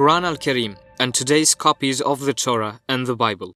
Quran al Karim and today's copies of the Torah and the Bible.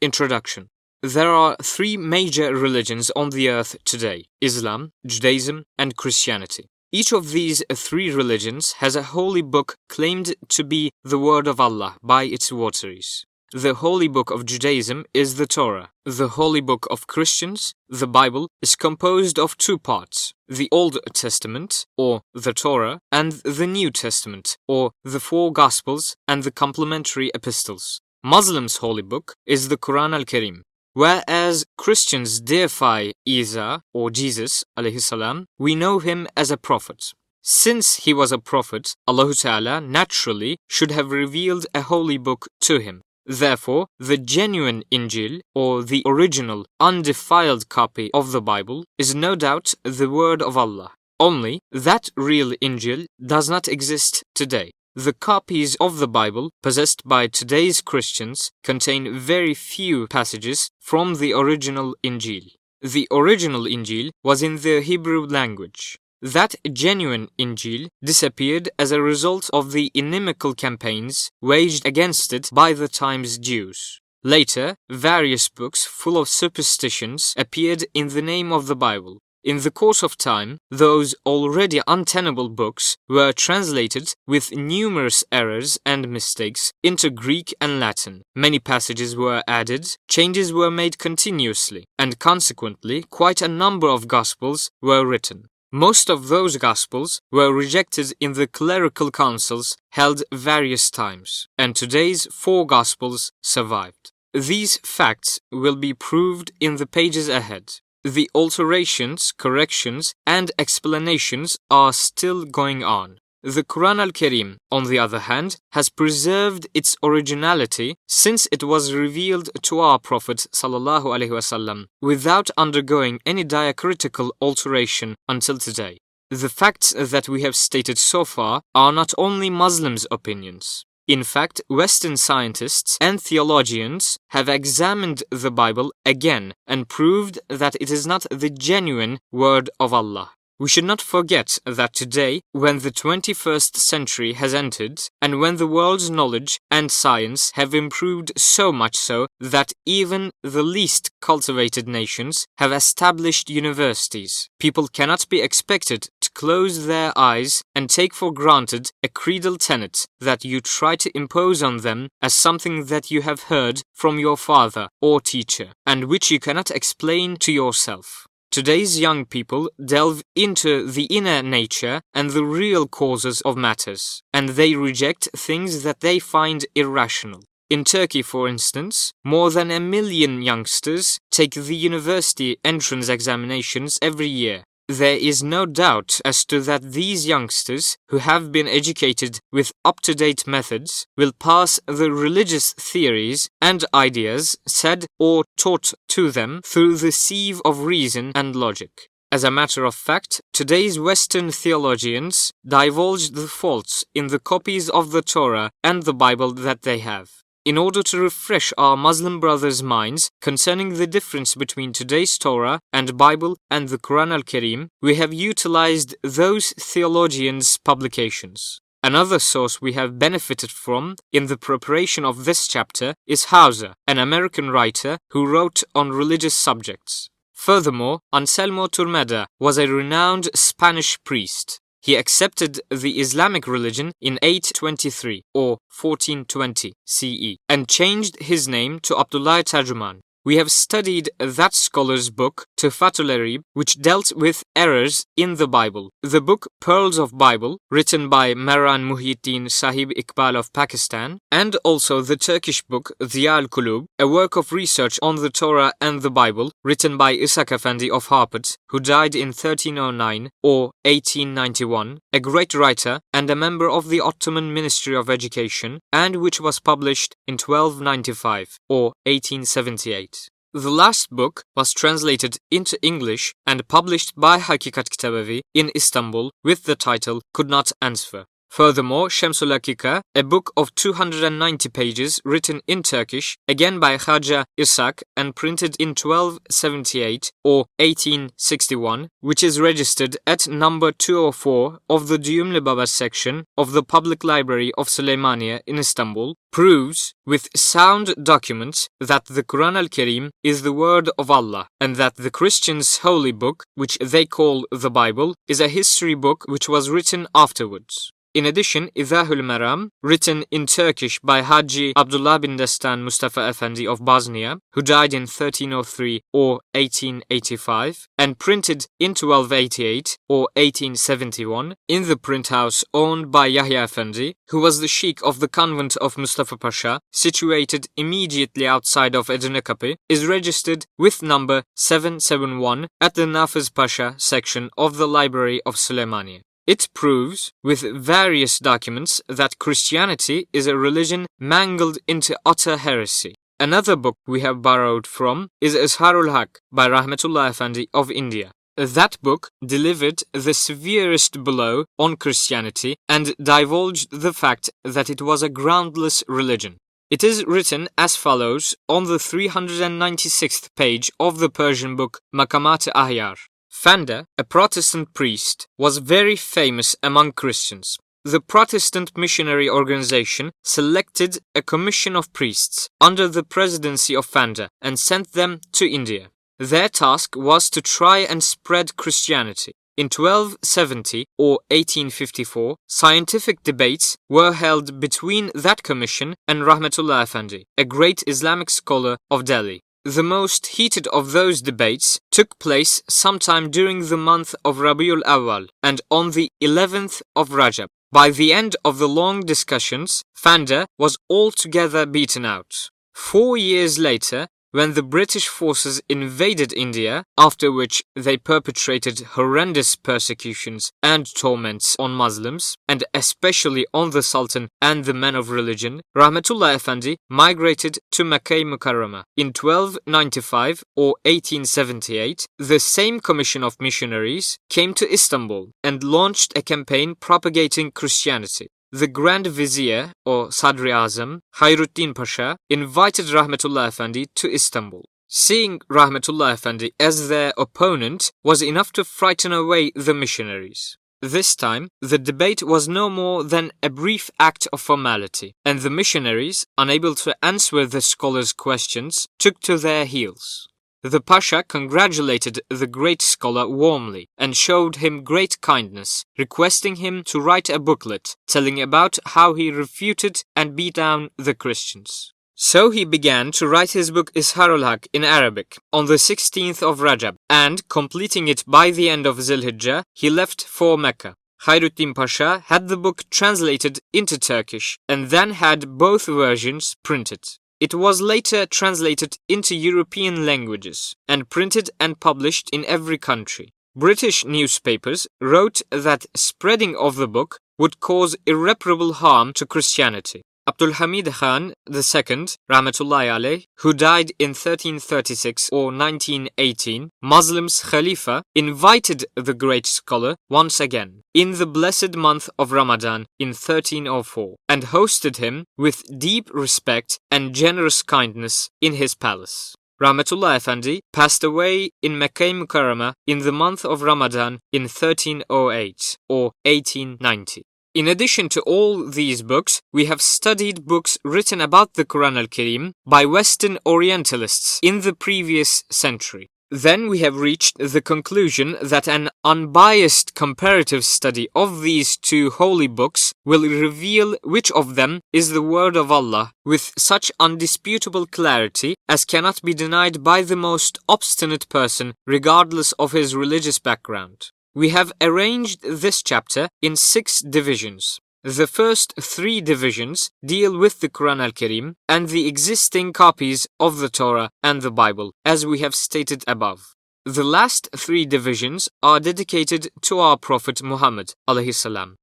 Introduction There are three major religions on the earth today Islam, Judaism, and Christianity. Each of these three religions has a holy book claimed to be the word of Allah by its votaries. The holy book of Judaism is the Torah. The holy book of Christians, the Bible, is composed of two parts the Old Testament, or the Torah, and the New Testament, or the four Gospels and the complementary epistles. Muslims' holy book is the Quran al Karim. Whereas Christians deify Isa or Jesus, salam, we know him as a prophet. Since he was a prophet, Allah Ta'ala naturally should have revealed a holy book to him. Therefore, the genuine Injil, or the original, undefiled copy of the Bible, is no doubt the Word of Allah. Only that real Injil does not exist today. The copies of the Bible possessed by today's Christians contain very few passages from the original Injil. The original Injil was in the Hebrew language. That genuine Injil disappeared as a result of the inimical campaigns waged against it by the time's Jews. Later, various books full of superstitions appeared in the name of the Bible. In the course of time, those already untenable books were translated with numerous errors and mistakes into Greek and Latin. Many passages were added, changes were made continuously, and consequently, quite a number of Gospels were written. Most of those Gospels were rejected in the clerical councils held various times, and today's four Gospels survived. These facts will be proved in the pages ahead. The alterations, corrections, and explanations are still going on. The Quran al Karim, on the other hand, has preserved its originality since it was revealed to our Prophet وسلم, without undergoing any diacritical alteration until today. The facts that we have stated so far are not only Muslims' opinions. In fact, Western scientists and theologians have examined the Bible again and proved that it is not the genuine Word of Allah. We should not forget that today, when the 21st century has entered, and when the world's knowledge and science have improved so much so that even the least cultivated nations have established universities, people cannot be expected to close their eyes and take for granted a creedal tenet that you try to impose on them as something that you have heard from your father or teacher, and which you cannot explain to yourself. Today's young people delve into the inner nature and the real causes of matters, and they reject things that they find irrational. In Turkey, for instance, more than a million youngsters take the university entrance examinations every year, there is no doubt as to that these youngsters, who have been educated with up to date methods, will pass the religious theories and ideas said or taught to them through the sieve of reason and logic. As a matter of fact, today's Western theologians divulge the faults in the copies of the Torah and the Bible that they have in order to refresh our Muslim brothers' minds concerning the difference between today's Torah and Bible and the Quran al Karim, we have utilized those theologians' publications. Another source we have benefited from in the preparation of this chapter is Hauser, an American writer who wrote on religious subjects. Furthermore, Anselmo Turmeda was a renowned Spanish priest. He accepted the Islamic religion in 823 or 1420 CE and changed his name to Abdullah Tarjuman. We have studied that scholar's book, Tuhfatul Arib, which dealt with errors in the Bible. The book Pearls of Bible, written by Maran Muhyiddin Sahib Iqbal of Pakistan, and also the Turkish book Ziya al-Kulub, a work of research on the Torah and the Bible, written by Ishaq Effendi of Harput, who died in 1309 or 1891, a great writer and a member of the Ottoman Ministry of Education, and which was published in 1295 or 1878. The last book was translated into English and published by Hakikat Kitabevi in Istanbul with the title Could Not Answer. Furthermore, Shamsul Hakika, a book of 290 pages written in Turkish, again by Khaja Isak and printed in 1278 or 1861, which is registered at number 204 of the Düğümlü Baba section of the Public Library of Süleymaniye in Istanbul, proves with sound documents that the Quran al-Karim is the word of Allah and that the Christians' holy book, which they call the Bible, is a history book which was written afterwards. In addition, Izahul Maram, written in Turkish by Haji Abdullah bin Destan Mustafa Efendi of Bosnia, who died in 1303 or 1885, and printed in 1288 or 1871 in the print house owned by Yahya Efendi, who was the sheikh of the convent of Mustafa Pasha, situated immediately outside of Edirne is registered with number 771 at the Nafiz Pasha section of the Library of Süleymaniye. It proves, with various documents, that Christianity is a religion mangled into utter heresy. Another book we have borrowed from is Izharul Haq by Rahmetullah Effendi of India. That book delivered the severest blow on Christianity and divulged the fact that it was a groundless religion. It is written as follows on the 396th page of the Persian book Makamat Ahyar. Fander, a Protestant priest, was very famous among Christians. The Protestant Missionary Organization selected a commission of priests under the presidency of Fander and sent them to India. Their task was to try and spread Christianity. In 1270 or 1854, scientific debates were held between that commission and Rahmatullah Effendi, a great Islamic scholar of Delhi. The most heated of those debates took place sometime during the month of Rabiul Awal and on the 11th of Rajab. By the end of the long discussions, Fander was altogether beaten out. Four years later, when the British forces invaded India, after which they perpetrated horrendous persecutions and torments on Muslims, and especially on the Sultan and the men of religion, Rahmatullah Effendi migrated to Makkah Mukarramah. In 1295 or 1878, the same commission of missionaries came to Istanbul and launched a campaign propagating Christianity. The Grand Vizier, or Sadri Azam, Hayruddin Pasha, invited Rahmetullah Effendi to Istanbul. Seeing Rahmetullah Effendi as their opponent was enough to frighten away the missionaries. This time, the debate was no more than a brief act of formality, and the missionaries, unable to answer the scholars' questions, took to their heels. The Pasha congratulated the great scholar warmly and showed him great kindness, requesting him to write a booklet telling about how he refuted and beat down the Christians. So he began to write his book Izharul Haq in Arabic on the 16th of Rajab, and completing it by the end of Zilhijjah, he left for Mecca. Hayruddin Pasha had the book translated into Turkish and then had both versions printed. It was later translated into European languages and printed and published in every country. British newspapers wrote that spreading of the book would cause irreparable harm to Christianity. Abdul Hamid Khan II, Rahmatullahi alayh, who died in 1336 or 1918, Muslims Khalifa, invited the great scholar once again in the blessed month of Ramadan in 1304 and hosted him with deep respect and generous kindness in his palace. Rahmatullah Effendi passed away in Mecca Mukarramah in the month of Ramadan in 1308 or 1890. In addition to all these books, we have studied books written about the Quran al-Karim by Western Orientalists in the previous century. Then we have reached the conclusion that an unbiased comparative study of these two holy books will reveal which of them is the word of Allah with such undisputable clarity as cannot be denied by the most obstinate person regardless of his religious background. We have arranged this chapter in six divisions. The first three divisions deal with the Quran al Karim and the existing copies of the Torah and the Bible, as we have stated above. The last three divisions are dedicated to our Prophet Muhammad,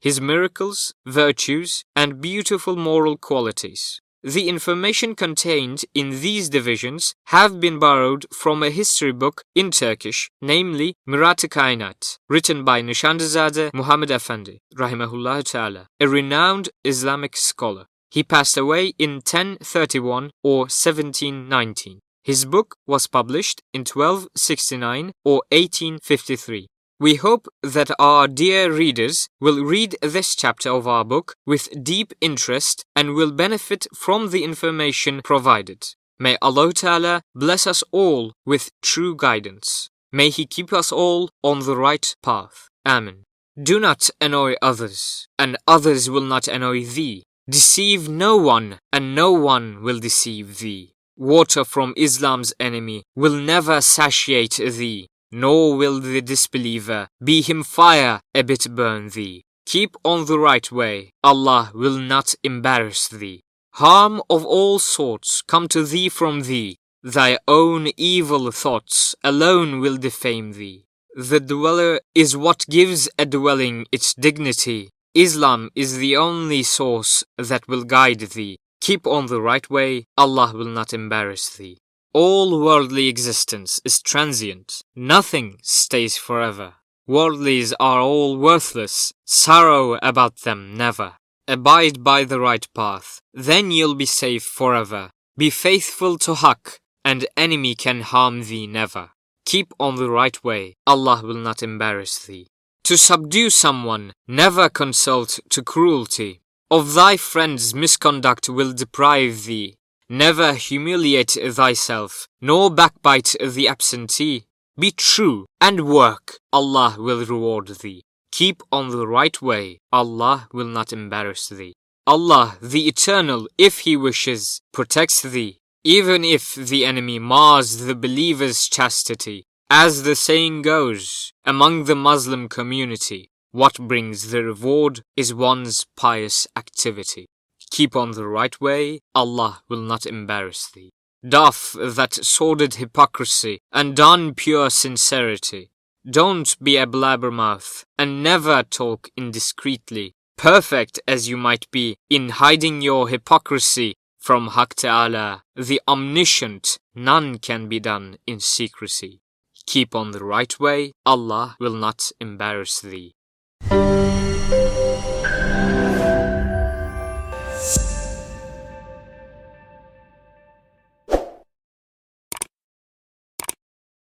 his miracles, virtues, and beautiful moral qualities. The information contained in these divisions have been borrowed from a history book in Turkish, namely Mirat-ı Kainat, written by Nishandazade Muhammad Efendi, rahimahullah ta'ala, a renowned Islamic scholar. He passed away in 1031 or 1719. His book was published in 1269 or 1853. We hope that our dear readers will read this chapter of our book with deep interest and will benefit from the information provided. May Allah Ta'ala bless us all with true guidance. May He keep us all on the right path. Amen. Do not annoy others, and others will not annoy thee. Deceive no one, and no one will deceive thee. Water from Islam's enemy will never satiate thee, nor will the disbeliever be him fire a bit burn thee. Keep on the right way, Allah will not embarrass thee. Harm of all sorts come to thee from thee, thy own evil thoughts alone will defame thee. The dweller is what gives a dwelling its dignity, Islam is the only source that will guide thee. Keep on the right way, Allah will not embarrass thee. All worldly existence is transient. Nothing stays forever. Worldlies are all worthless. Sorrow about them never. Abide by the right path. Then you'll be safe forever. Be faithful to Haqq, and enemy can harm thee never. Keep on the right way. Allah will not embarrass thee. To subdue someone, never consult to cruelty. Of thy friend's misconduct will deprive thee. Never humiliate thyself, nor backbite the absentee. Be true and work, Allah will reward thee. Keep on the right way, Allah will not embarrass thee. Allah, the Eternal, if He wishes, protects thee, even if the enemy mars the believer's chastity. As the saying goes, among the Muslim community, what brings the reward is one's pious activity. Keep on the right way, Allah will not embarrass thee. Doff that sordid hypocrisy and don pure sincerity. Don't be a blabbermouth and never talk indiscreetly. Perfect as you might be in hiding your hypocrisy from Haqq Ta'ala, the omniscient, none can be done in secrecy. Keep on the right way, Allah will not embarrass thee.